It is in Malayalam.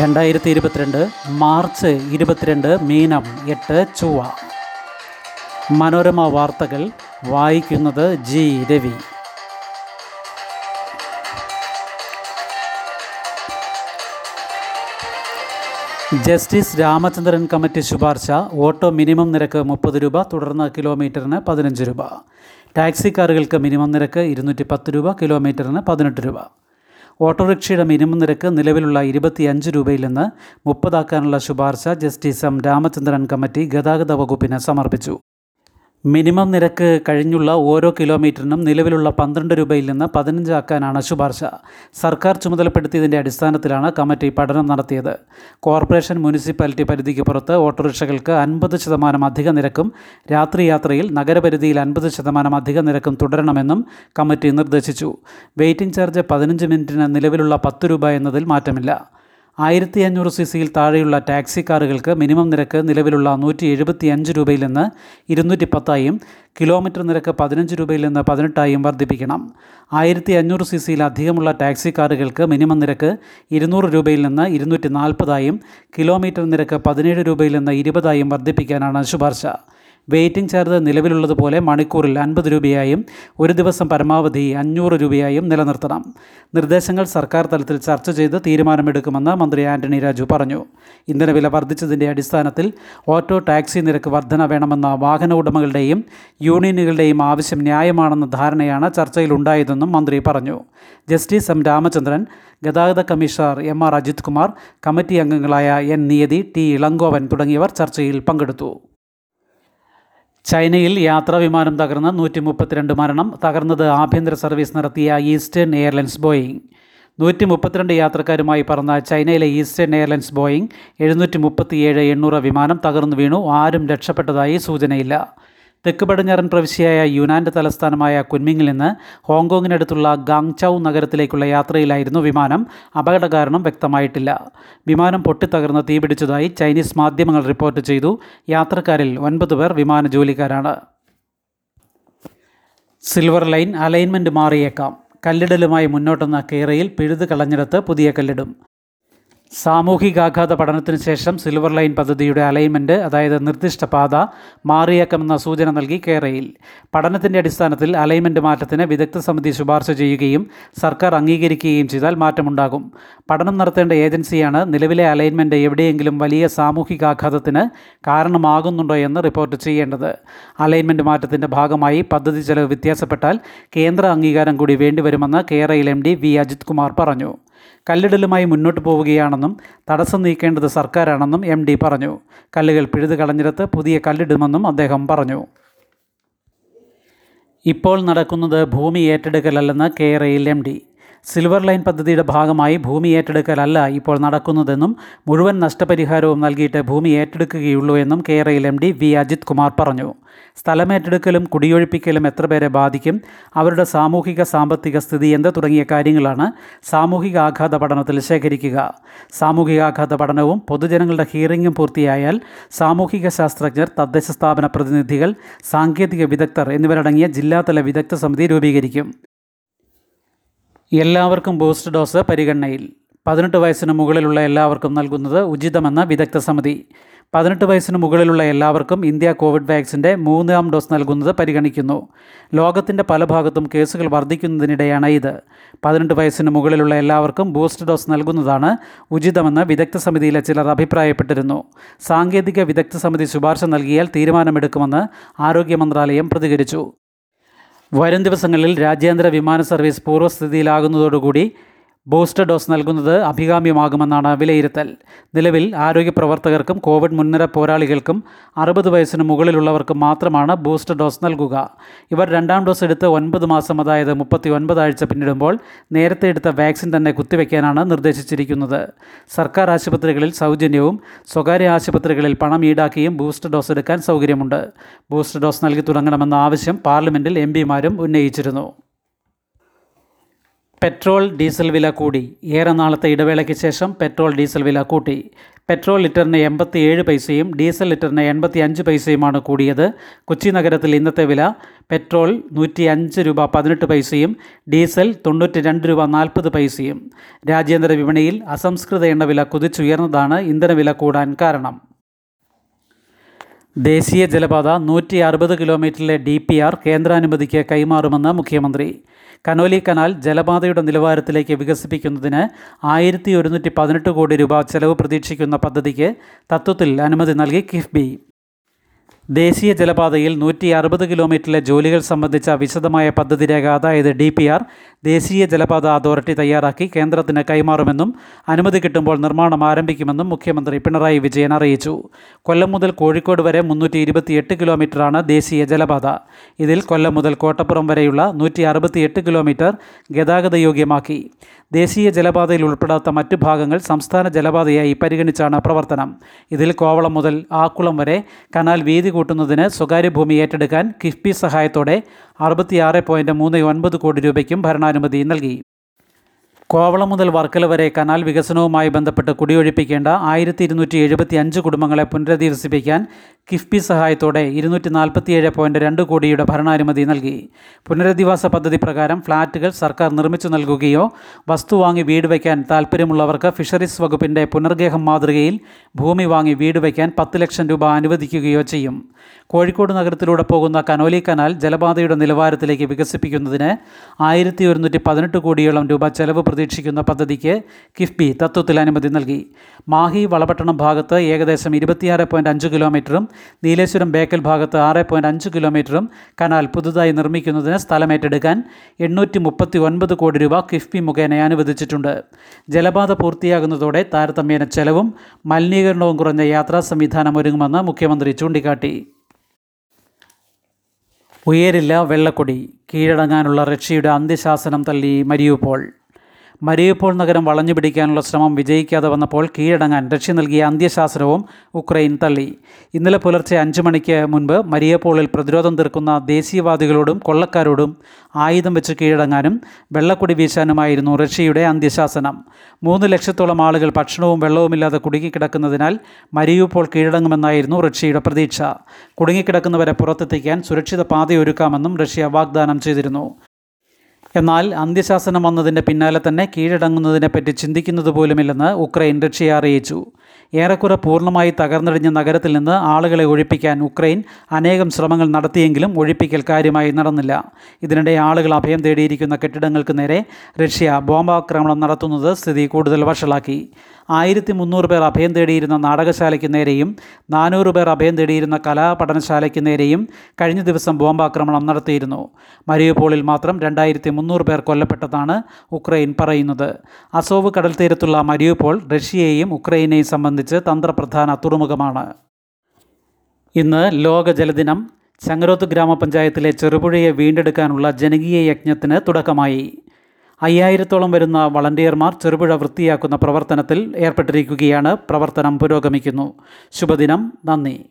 രണ്ടായിരത്തി ഇരുപത്തിരണ്ട് മാർച്ച് ഇരുപത്തിരണ്ട് മീനം എട്ട് ചൊവ്വ. മനോരമ വാർത്തകൾ വായിക്കുന്നത് G Ravi. Justice Ramachandran committee ശുപാർശ ഓട്ടോ മിനിമം നിരക്ക് മുപ്പത് രൂപ തുടർന്ന് കിലോമീറ്ററിന് പതിനഞ്ച് രൂപ. ടാക്സി കാറുകൾക്ക് മിനിമം നിരക്ക് ഇരുന്നൂറ്റി പത്ത് രൂപ കിലോമീറ്ററിന് പതിനെട്ട് രൂപ. ഓട്ടോറിക്ഷയുടെ മിനിമം നിരക്ക് നിലവിലുള്ള ഇരുപത്തിയഞ്ച് രൂപയിൽ നിന്ന് മുപ്പതാക്കാനുള്ള ശുപാർശ ജസ്റ്റിസ് എം രാമചന്ദ്രൻ കമ്മിറ്റി ഗതാഗത വകുപ്പിന് സമർപ്പിച്ചു. മിനിമം നിരക്ക് കഴിഞ്ഞുള്ള ഓരോ കിലോമീറ്ററിനും നിലവിലുള്ള പന്ത്രണ്ട് രൂപയിൽ നിന്ന് പതിനഞ്ചാക്കാനാണ് ശുപാർശ. സർക്കാർ ചുമതലപ്പെടുത്തിയതിന്റെ അടിസ്ഥാനത്തിലാണ് കമ്മിറ്റി പഠനം നടത്തിയത്. കോർപ്പറേഷൻ മുനിസിപ്പാലിറ്റി പരിധിക്ക് പുറത്ത് ഓട്ടോറിക്ഷകൾക്ക് അൻപത് ശതമാനം അധിക നിരക്കും രാത്രി യാത്രയിൽ നഗരപരിധിയിൽ അൻപത് ശതമാനം അധിക നിരക്കും തുടരണമെന്നും കമ്മിറ്റി നിർദ്ദേശിച്ചു. വെയിറ്റിംഗ് ചാർജ് പതിനഞ്ച് മിനിറ്റിന് നിലവിലുള്ള പത്ത് രൂപ എന്നതിൽ മാറ്റമില്ല. ആയിരത്തി അഞ്ഞൂറ് സി സിയിൽ താഴെയുള്ള ടാക്സി കാറുകൾക്ക് മിനിമം നിരക്ക് നിലവിലുള്ള നൂറ്റി എഴുപത്തി അഞ്ച് രൂപയിൽ നിന്ന് ഇരുന്നൂറ്റി പത്തായും കിലോമീറ്റർ നിരക്ക് പതിനഞ്ച് രൂപയിൽ നിന്ന് പതിനെട്ടായും വർദ്ധിപ്പിക്കണം. ആയിരത്തി അഞ്ഞൂറ് സി സിയിൽ അധികമുള്ള ടാക്സി കാറുകൾക്ക് മിനിമം നിരക്ക് ഇരുന്നൂറ് രൂപയിൽ നിന്ന് ഇരുന്നൂറ്റി നാൽപ്പതായും കിലോമീറ്റർ നിരക്ക് പതിനേഴ് രൂപയിൽ നിന്ന് ഇരുപതായും വർദ്ധിപ്പിക്കാനാണ് ശുപാർശ. വെയിറ്റിംഗ് ചാർജ് നിലവിലുള്ളതുപോലെ മണിക്കൂറിൽ അൻപത് രൂപയായും ഒരു ദിവസം പരമാവധി അഞ്ഞൂറ് രൂപയായും നിലനിർത്തണം. നിർദ്ദേശങ്ങൾ സർക്കാർ തലത്തിൽ ചർച്ച ചെയ്ത് തീരുമാനമെടുക്കുമെന്ന് മന്ത്രി ആന്റണി രാജു പറഞ്ഞു. ഇന്ധന വില വർദ്ധിച്ചതിന്റെ അടിസ്ഥാനത്തിൽ ഓട്ടോ ടാക്സി നിരക്ക് വർധന വേണമെന്ന വാഹന ഉടമകളുടെയും യൂണിയനുകളുടെയും ആവശ്യം ന്യായമാണെന്ന ധാരണയാണ് ചർച്ചയിലുണ്ടായതെന്നും മന്ത്രി പറഞ്ഞു. ജസ്റ്റിസ് എം രാമചന്ദ്രൻ ഗതാഗത commissioner M R Ajith Kumar committee അംഗങ്ങളായ എൻ നിയതി ടി ഇളങ്കോവൻ തുടങ്ങിയവർ ചർച്ചയിൽ പങ്കെടുത്തു. ചൈനയിൽ യാത്രാ വിമാനം തകർന്ന് നൂറ്റി മുപ്പത്തിരണ്ട് മരണം. തകർന്നത് ആഭ്യന്തര സർവീസ് നടത്തിയ ഈസ്റ്റേൺ എയർലൈൻസ് ബോയിങ്. നൂറ്റി മുപ്പത്തിരണ്ട് യാത്രക്കാരുമായി പറന്ന ചൈനയിലെ ഈസ്റ്റേൺ എയർലൈൻസ് ബോയിങ് എഴുന്നൂറ്റി മുപ്പത്തിയേഴ് എണ്ണൂറ് വിമാനം തകർന്നു വീണു. ആരും രക്ഷപ്പെട്ടതായി സൂചനയില്ല. തെക്ക് പടിഞ്ഞാറൻ പ്രവിശ്യയായ യുനാന്റെ തലസ്ഥാനമായ കുൻമിങ്ങിൽ നിന്ന് ഹോങ്കോങ്ങിനടുത്തുള്ള ഗാങ്ചൌ നഗരത്തിലേക്കുള്ള യാത്രയിലായിരുന്നു വിമാനം. അപകട കാരണം വ്യക്തമായിട്ടില്ല. വിമാനം പൊട്ടിത്തകർന്ന് തീപിടിച്ചതായി ചൈനീസ് മാധ്യമങ്ങൾ റിപ്പോർട്ട് ചെയ്തു. യാത്രക്കാരിൽ ഒൻപത് പേർ വിമാന ജോലിക്കാരാണ്. സിൽവർ ലൈൻ അലൈൻമെന്റ് മാറിയേക്കാം. കല്ലിടലുമായി മുന്നോട്ടെന്ന കേരയിൽ പിഴുത് കളഞ്ഞെടുത്ത് പുതിയ കല്ലിടും. സാമൂഹികാഘാത പഠനത്തിന് ശേഷം സിൽവർ ലൈൻ പദ്ധതിയുടെ അലൈൻമെന്റ് അതായത് നിർദ്ദിഷ്ട പാത മാറിയേക്കാമെന്ന സൂചന നൽകി കേരയിൽ. പഠനത്തിന്റെ അടിസ്ഥാനത്തിൽ അലൈൻമെന്റ് മാറ്റത്തിന് വിദഗ്ധ സമിതി ശുപാർശ ചെയ്യുകയും സർക്കാർ അംഗീകരിക്കുകയും ചെയ്താൽ മാറ്റമുണ്ടാകും. പഠനം നടത്തേണ്ട ഏജൻസിയാണ് നിലവിലെ അലൈൻമെന്റ് എവിടെയെങ്കിലും വലിയ സാമൂഹികാഘാതത്തിന് കാരണമാകുന്നുണ്ടോ എന്ന് റിപ്പോർട്ട് ചെയ്യേണ്ടത്. അലൈൻമെന്റ് മാറ്റത്തിന്റെ ഭാഗമായി പദ്ധതി ചെലവ് വ്യത്യാസപ്പെട്ടാൽ കേന്ദ്ര അംഗീകാരം കൂടി വേണ്ടിവരുമെന്ന് കേരയിൽ M D V Ajith Kumar പറഞ്ഞു. കല്ലിടലുമായി മുന്നോട്ട് പോവുകയാണെന്നും തടസ്സം നീക്കേണ്ടത് സർക്കാരാണെന്നും എം ഡി പറഞ്ഞു. കല്ലുകൾ പിഴുതു കളഞ്ഞിടത്ത് പുതിയ കല്ലിടുമെന്നും അദ്ദേഹം പറഞ്ഞു. ഇപ്പോൾ നടക്കുന്നത് ഭൂമി ഏറ്റെടുക്കലല്ലെന്ന് കേരയിൽ എം ഡി. സിൽവർ ലൈൻ പദ്ധതിയുടെ ഭാഗമായി ഭൂമി ഏറ്റെടുക്കലല്ല ഇപ്പോൾ നടക്കുന്നതെന്നും മുഴുവൻ നഷ്ടപരിഹാരവും നൽകിയിട്ട് ഭൂമി ഏറ്റെടുക്കുകയുള്ളൂ എന്നും കേരയിൽ M D V Ajith Kumar പറഞ്ഞു. സ്ഥലമേറ്റെടുക്കലും കുടിയൊഴിപ്പിക്കലും എത്ര പേരെ ബാധിക്കും അവരുടെ സാമൂഹിക സാമ്പത്തിക സ്ഥിതി എന്ത് തുടങ്ങിയ കാര്യങ്ങളാണ് സാമൂഹിക ആഘാത പഠനത്തിൽ ശേഖരിക്കുക. സാമൂഹികാഘാത പഠനവും പൊതുജനങ്ങളുടെ ഹിയറിംഗും പൂർത്തിയായാൽ സാമൂഹിക ശാസ്ത്രജ്ഞർ തദ്ദേശ സ്ഥാപന പ്രതിനിധികൾ സാങ്കേതിക വിദഗ്ധർ എന്നിവരടങ്ങിയ ജില്ലാതല വിദഗ്ധ സമിതി രൂപീകരിക്കും. എല്ലാവർക്കും ബൂസ്റ്റ് ഡോസ് പരിഗണനയിൽ. പതിനെട്ട് വയസ്സിന് മുകളിലുള്ള എല്ലാവർക്കും നൽകുന്നത് ഉചിതമെന്ന വിദഗ്ധ സമിതി. പതിനെട്ട് വയസ്സിന് മുകളിലുള്ള എല്ലാവർക്കും ഇന്ത്യ കോവിഡ് വാക്സിന്റെ മൂന്നാം ഡോസ് നൽകുന്നത് പരിഗണിക്കുന്നു. ലോകത്തിന്റെ പല ഭാഗത്തും കേസുകൾ വർദ്ധിക്കുന്നതിനിടെയാണ് ഇത്. പതിനെട്ട് വയസ്സിന് മുകളിലുള്ള എല്ലാവർക്കും ബൂസ്റ്റ് ഡോസ് നൽകുന്നതാണ് ഉചിതമെന്ന് വിദഗ്ധ സമിതിയിലെ ചിലർ അഭിപ്രായപ്പെട്ടിരുന്നു. സാങ്കേതിക വിദഗ്ധ സമിതി ശുപാർശ നൽകിയാൽ തീരുമാനമെടുക്കുമെന്ന് ആരോഗ്യ മന്ത്രാലയം പ്രതികരിച്ചു. വരും ദിവസങ്ങളിൽ രാജ്യാന്തര വിമാന സർവീസ് പൂർവസ്ഥിതിയിലാകുന്നതോടുകൂടി ബൂസ്റ്റർ ഡോസ് നൽകുന്നത് അഭികാമ്യമാകുമെന്നാണ് വിലയിരുത്തൽ. നിലവിൽ ആരോഗ്യ പ്രവർത്തകർക്കും കോവിഡ് മുൻനിര പോരാളികൾക്കും അറുപത് വയസ്സിന് മുകളിലുള്ളവർക്കും മാത്രമാണ് ബൂസ്റ്റർ ഡോസ് നൽകുക. ഇവർ രണ്ടാം ഡോസ് എടുത്ത് ഒൻപത് മാസം അതായത് മുപ്പത്തി ഒൻപതാഴ്ച പിന്നിടുമ്പോൾ നേരത്തെ എടുത്ത വാക്സിൻ തന്നെ കുത്തിവെക്കാനാണ് നിർദ്ദേശിച്ചിരിക്കുന്നത്. സർക്കാർ ആശുപത്രികളിൽ സൗജന്യവും സ്വകാര്യ ആശുപത്രികളിൽ പണം ഈടാക്കിയും ബൂസ്റ്റർ ഡോസ് എടുക്കാൻ സൗകര്യമുണ്ട്. ബൂസ്റ്റർ ഡോസ് നൽകി തുടങ്ങണമെന്ന ആവശ്യം പാർലമെന്റിൽ എം പിമാരും ഉന്നയിച്ചിരുന്നു. പെട്രോൾ ഡീസൽ വില കൂടി. ഏറെ നാളത്തെ ഇടവേളയ്ക്ക് ശേഷം പെട്രോൾ ഡീസൽ വില കൂട്ടി. പെട്രോൾ ലിറ്ററിന് എൺപത്തി ഏഴ് പൈസയും ഡീസൽ ലിറ്ററിന് എൺപത്തി അഞ്ച് പൈസയുമാണ് കൂടിയത്. കൊച്ചി നഗരത്തിൽ ഇന്നത്തെ വില പെട്രോൾ നൂറ്റി അഞ്ച് രൂപ പതിനെട്ട് പൈസയും ഡീസൽ തൊണ്ണൂറ്റി രണ്ട് രൂപ നാൽപ്പത് പൈസയും. രാജ്യാന്തര വിപണിയിൽ അസംസ്കൃത എണ്ണവില കുതിച്ചുയർന്നതാണ് ഇന്ധനവില കൂടാൻ കാരണം. ദേശീയ ജലപാത നൂറ്റി അറുപത് കിലോമീറ്ററിലെ ഡി പി ആർ കേന്ദ്രാനുമതിക്ക് കൈമാറുമെന്ന് മുഖ്യമന്ത്രി. കനോലി കനാൽ ജലപാതയുടെ നിലവാരത്തിലേക്ക് വികസിപ്പിക്കുന്നതിന് ആയിരത്തി ഒരുന്നൂറ്റി പതിനെട്ട് കോടി രൂപ ചെലവ് പ്രതീക്ഷിക്കുന്ന പദ്ധതിക്ക് തത്വത്തിൽ അനുമതി നൽകി കിഫ്ബി. ദേശീയ ജലപാതയിൽ നൂറ്റി അറുപത് കിലോമീറ്ററിലെ ജോലികൾ സംബന്ധിച്ച വിശദമായ പദ്ധതി രേഖ അതായത് ഡി പി ആർ ദേശീയ ജലപാത അതോറിറ്റി തയ്യാറാക്കി കേന്ദ്രത്തിന് കൈമാറുമെന്നും അനുമതി കിട്ടുമ്പോൾ നിർമ്മാണം ആരംഭിക്കുമെന്നും മുഖ്യമന്ത്രി പിണറായി വിജയൻ അറിയിച്ചു. കൊല്ലം മുതൽ കോഴിക്കോട് വരെ മുന്നൂറ്റി ഇരുപത്തിയെട്ട് കിലോമീറ്ററാണ് ദേശീയ ജലപാത. ഇതിൽ കൊല്ലം മുതൽ കോട്ടപ്പുറം വരെയുള്ള നൂറ്റി അറുപത്തിയെട്ട് കിലോമീറ്റർ ഗതാഗതയോഗ്യമാക്കി ദേശീയ ജലപാതയിൽ ഉൾപ്പെടാത്ത മറ്റു ഭാഗങ്ങൾ സംസ്ഥാന ജലപാതയായി പരിഗണിച്ചാണ് പ്രവർത്തനം. ഇതിൽ കോവളം മുതൽ ആക്കുളം വരെ കനാൽ വീതി കൂട്ടുന്നതിന് സ്വകാര്യ ഭൂമി ഏറ്റെടുക്കാൻ കിഫ്ബി സഹായത്തോടെ അറുപത്തിയാറ് പോയിന്റ് മൂന്ന് ഒൻപത് കോടി രൂപയ്ക്കും ഭരണാനുമതി നൽകി. കോവളം മുതൽ വർക്കല വരെ കനാൽ വികസനവുമായി ബന്ധപ്പെട്ട് കുടിയൊഴിപ്പിക്കേണ്ട ആയിരത്തി ഇരുന്നൂറ്റി എഴുപത്തി അഞ്ച് കുടുംബങ്ങളെ പുനരധിവസിപ്പിക്കാൻ കിഫ്ബി സഹായത്തോടെ ഇരുന്നൂറ്റി നാൽപ്പത്തിയേഴ് പോയിന്റ് രണ്ട് കോടിയുടെ ഭരണാനുമതി നൽകി. പുനരധിവാസ പദ്ധതി പ്രകാരം ഫ്ളാറ്റുകൾ സർക്കാർ നിർമ്മിച്ചു നൽകുകയോ വസ്തു വാങ്ങി വീട് വയ്ക്കാൻ താൽപ്പര്യമുള്ളവർക്ക് ഫിഷറീസ് വകുപ്പിന്റെ പുനർഗേഹം മാതൃകയിൽ ഭൂമി വാങ്ങി വീട് വയ്ക്കാൻ പത്ത് ലക്ഷം രൂപ അനുവദിക്കുകയോ ചെയ്യും. കോഴിക്കോട് നഗരത്തിലൂടെ പോകുന്ന കനോലി കനാൽ ജലപാതയുടെ നിലവാരത്തിലേക്ക് വികസിപ്പിക്കുന്നതിന് ആയിരത്തി ഒരുന്നൂറ്റി പതിനെട്ട് കോടിയോളം രൂപ ചെലവ് പ്രതീക്ഷിക്കുന്ന പദ്ധതിക്ക് കിഫ്ബി തത്വത്തിൽ അനുമതി നൽകി. മാഹി വളപട്ടണം ഭാഗത്ത് ഏകദേശം ഇരുപത്തിയാറ് പോയിന്റ് അഞ്ച് കിലോമീറ്ററും നീലേശ്വരം ബേക്കൽ ഭാഗത്ത് ആറ് പോയിന്റ് അഞ്ച് കിലോമീറ്ററും കനാൽ പുതുതായി നിർമ്മിക്കുന്നതിന് സ്ഥലമേറ്റെടുക്കാൻ എണ്ണൂറ്റി മുപ്പത്തി ഒൻപത് കോടി രൂപ കിഫ്ബി മുഖേന അനുവദിച്ചിട്ടുണ്ട്. ജലപാത പൂർത്തിയാകുന്നതോടെ താരതമ്യേന ചെലവും മലിനീകരണവും കുറഞ്ഞ യാത്രാ സംവിധാനം ഒരുങ്ങുമെന്ന് മുഖ്യമന്ത്രി ചൂണ്ടിക്കാട്ടി. ഉയരില്ല വെള്ളക്കൊടി. കീഴടങ്ങാനുള്ള റഷ്യയുടെ അന്ത്യശാസനം തള്ളി മരിയുപോൾ. മരിയുപോൾ നഗരം വളഞ്ഞു പിടിക്കാനുള്ള ശ്രമം വിജയിക്കാതെ വന്നപ്പോൾ കീഴടങ്ങാൻ റഷ്യ നൽകിയ അന്ത്യശാസ്ത്രവും ഉക്രൈൻ തള്ളി. ഇന്നലെ പുലർച്ചെ അഞ്ചു മണിക്ക് മുൻപ് മരിയപ്പോളിൽ പ്രതിരോധം തീർക്കുന്ന ദേശീയവാദികളോടും കൊള്ളക്കാരോടും ആയുധം വെച്ച് കീഴടങ്ങാനും വെള്ളക്കുടി വീശാനുമായിരുന്നു റഷ്യയുടെ അന്ത്യശാസനം. മൂന്ന് ലക്ഷത്തോളം ആളുകൾ ഭക്ഷണവും വെള്ളവുമില്ലാതെ കുടുങ്ങിക്കിടക്കുന്നതിനാൽ മരിയപ്പോൾ കീഴടങ്ങുമെന്നായിരുന്നു റഷ്യയുടെ പ്രതീക്ഷ. കുടുങ്ങിക്കിടക്കുന്നവരെ പുറത്തെത്തിക്കാൻ സുരക്ഷിത പാതയൊരുക്കാമെന്നും റഷ്യ വാഗ്ദാനം ചെയ്തിരുന്നു. എന്നാൽ അന്ത്യശാസനം വന്നതിന്റെ പിന്നാലെ തന്നെ കീഴടങ്ങുന്നതിനെപ്പറ്റി ചിന്തിക്കുന്നത് പോലുമില്ലെന്ന് ഉക്രൈൻ റഷ്യയെ അറിയിച്ചു. ഏറെക്കുറെ പൂർണമായി തകർന്നടിഞ്ഞ നഗരത്തിൽ നിന്ന് ആളുകളെ ഒഴിപ്പിക്കാൻ ഉക്രൈൻ അനേകം ശ്രമങ്ങൾ നടത്തിയെങ്കിലും ഒഴിപ്പിക്കൽ കാര്യമായി നടന്നില്ല. ഇതിനിടെ ആളുകൾ അഭയം തേടിയിരിക്കുന്ന കെട്ടിടങ്ങൾക്ക് നേരെ റഷ്യ ബോംബാക്രമണം നടത്തുന്നത് സ്ഥിതി കൂടുതൽ വഷളാക്കി. ആയിരത്തി മുന്നൂറ് പേർ അഭയം തേടിയിരുന്ന നാടകശാലയ്ക്ക് നേരെയും നാനൂറ് പേർ അഭയം തേടിയിരുന്ന കലാപഠനശാലയ്ക്ക് നേരെയും കഴിഞ്ഞ ദിവസം ബോംബാക്രമണം നടത്തിയിരുന്നു. മരിയപോളിൽ മാത്രം രണ്ടായിരത്തി മുന്നൂറ് പേർ കൊല്ലപ്പെട്ടതാണ് ഉക്രൈൻ പറയുന്നത്. അസോവ് കടൽ തീരത്തുള്ള മരിയപോൾ റഷ്യയെയും ഉക്രൈനെയും സംബന്ധിച്ച് തന്ത്രപ്രധാന തുറമുഖമാണ്. ഇന്ന് ലോക ജലദിനം. ചങ്ങരോത്ത് ഗ്രാമപഞ്ചായത്തിലെ ചെറുപുഴയെ വീണ്ടെടുക്കാനുള്ള ജനകീയ യജ്ഞത്തിന് തുടക്കമായി. അയ്യായിരത്തോളം വരുന്ന വളണ്ടിയർമാർ ചെറുപുഴ വൃത്തിയാക്കുന്ന പ്രവർത്തനത്തിൽ ഏർപ്പെട്ടിരിക്കുകയാണ് പ്രവർത്തനം പുരോഗമിക്കുന്നു. ശുഭദിനം. നന്ദി.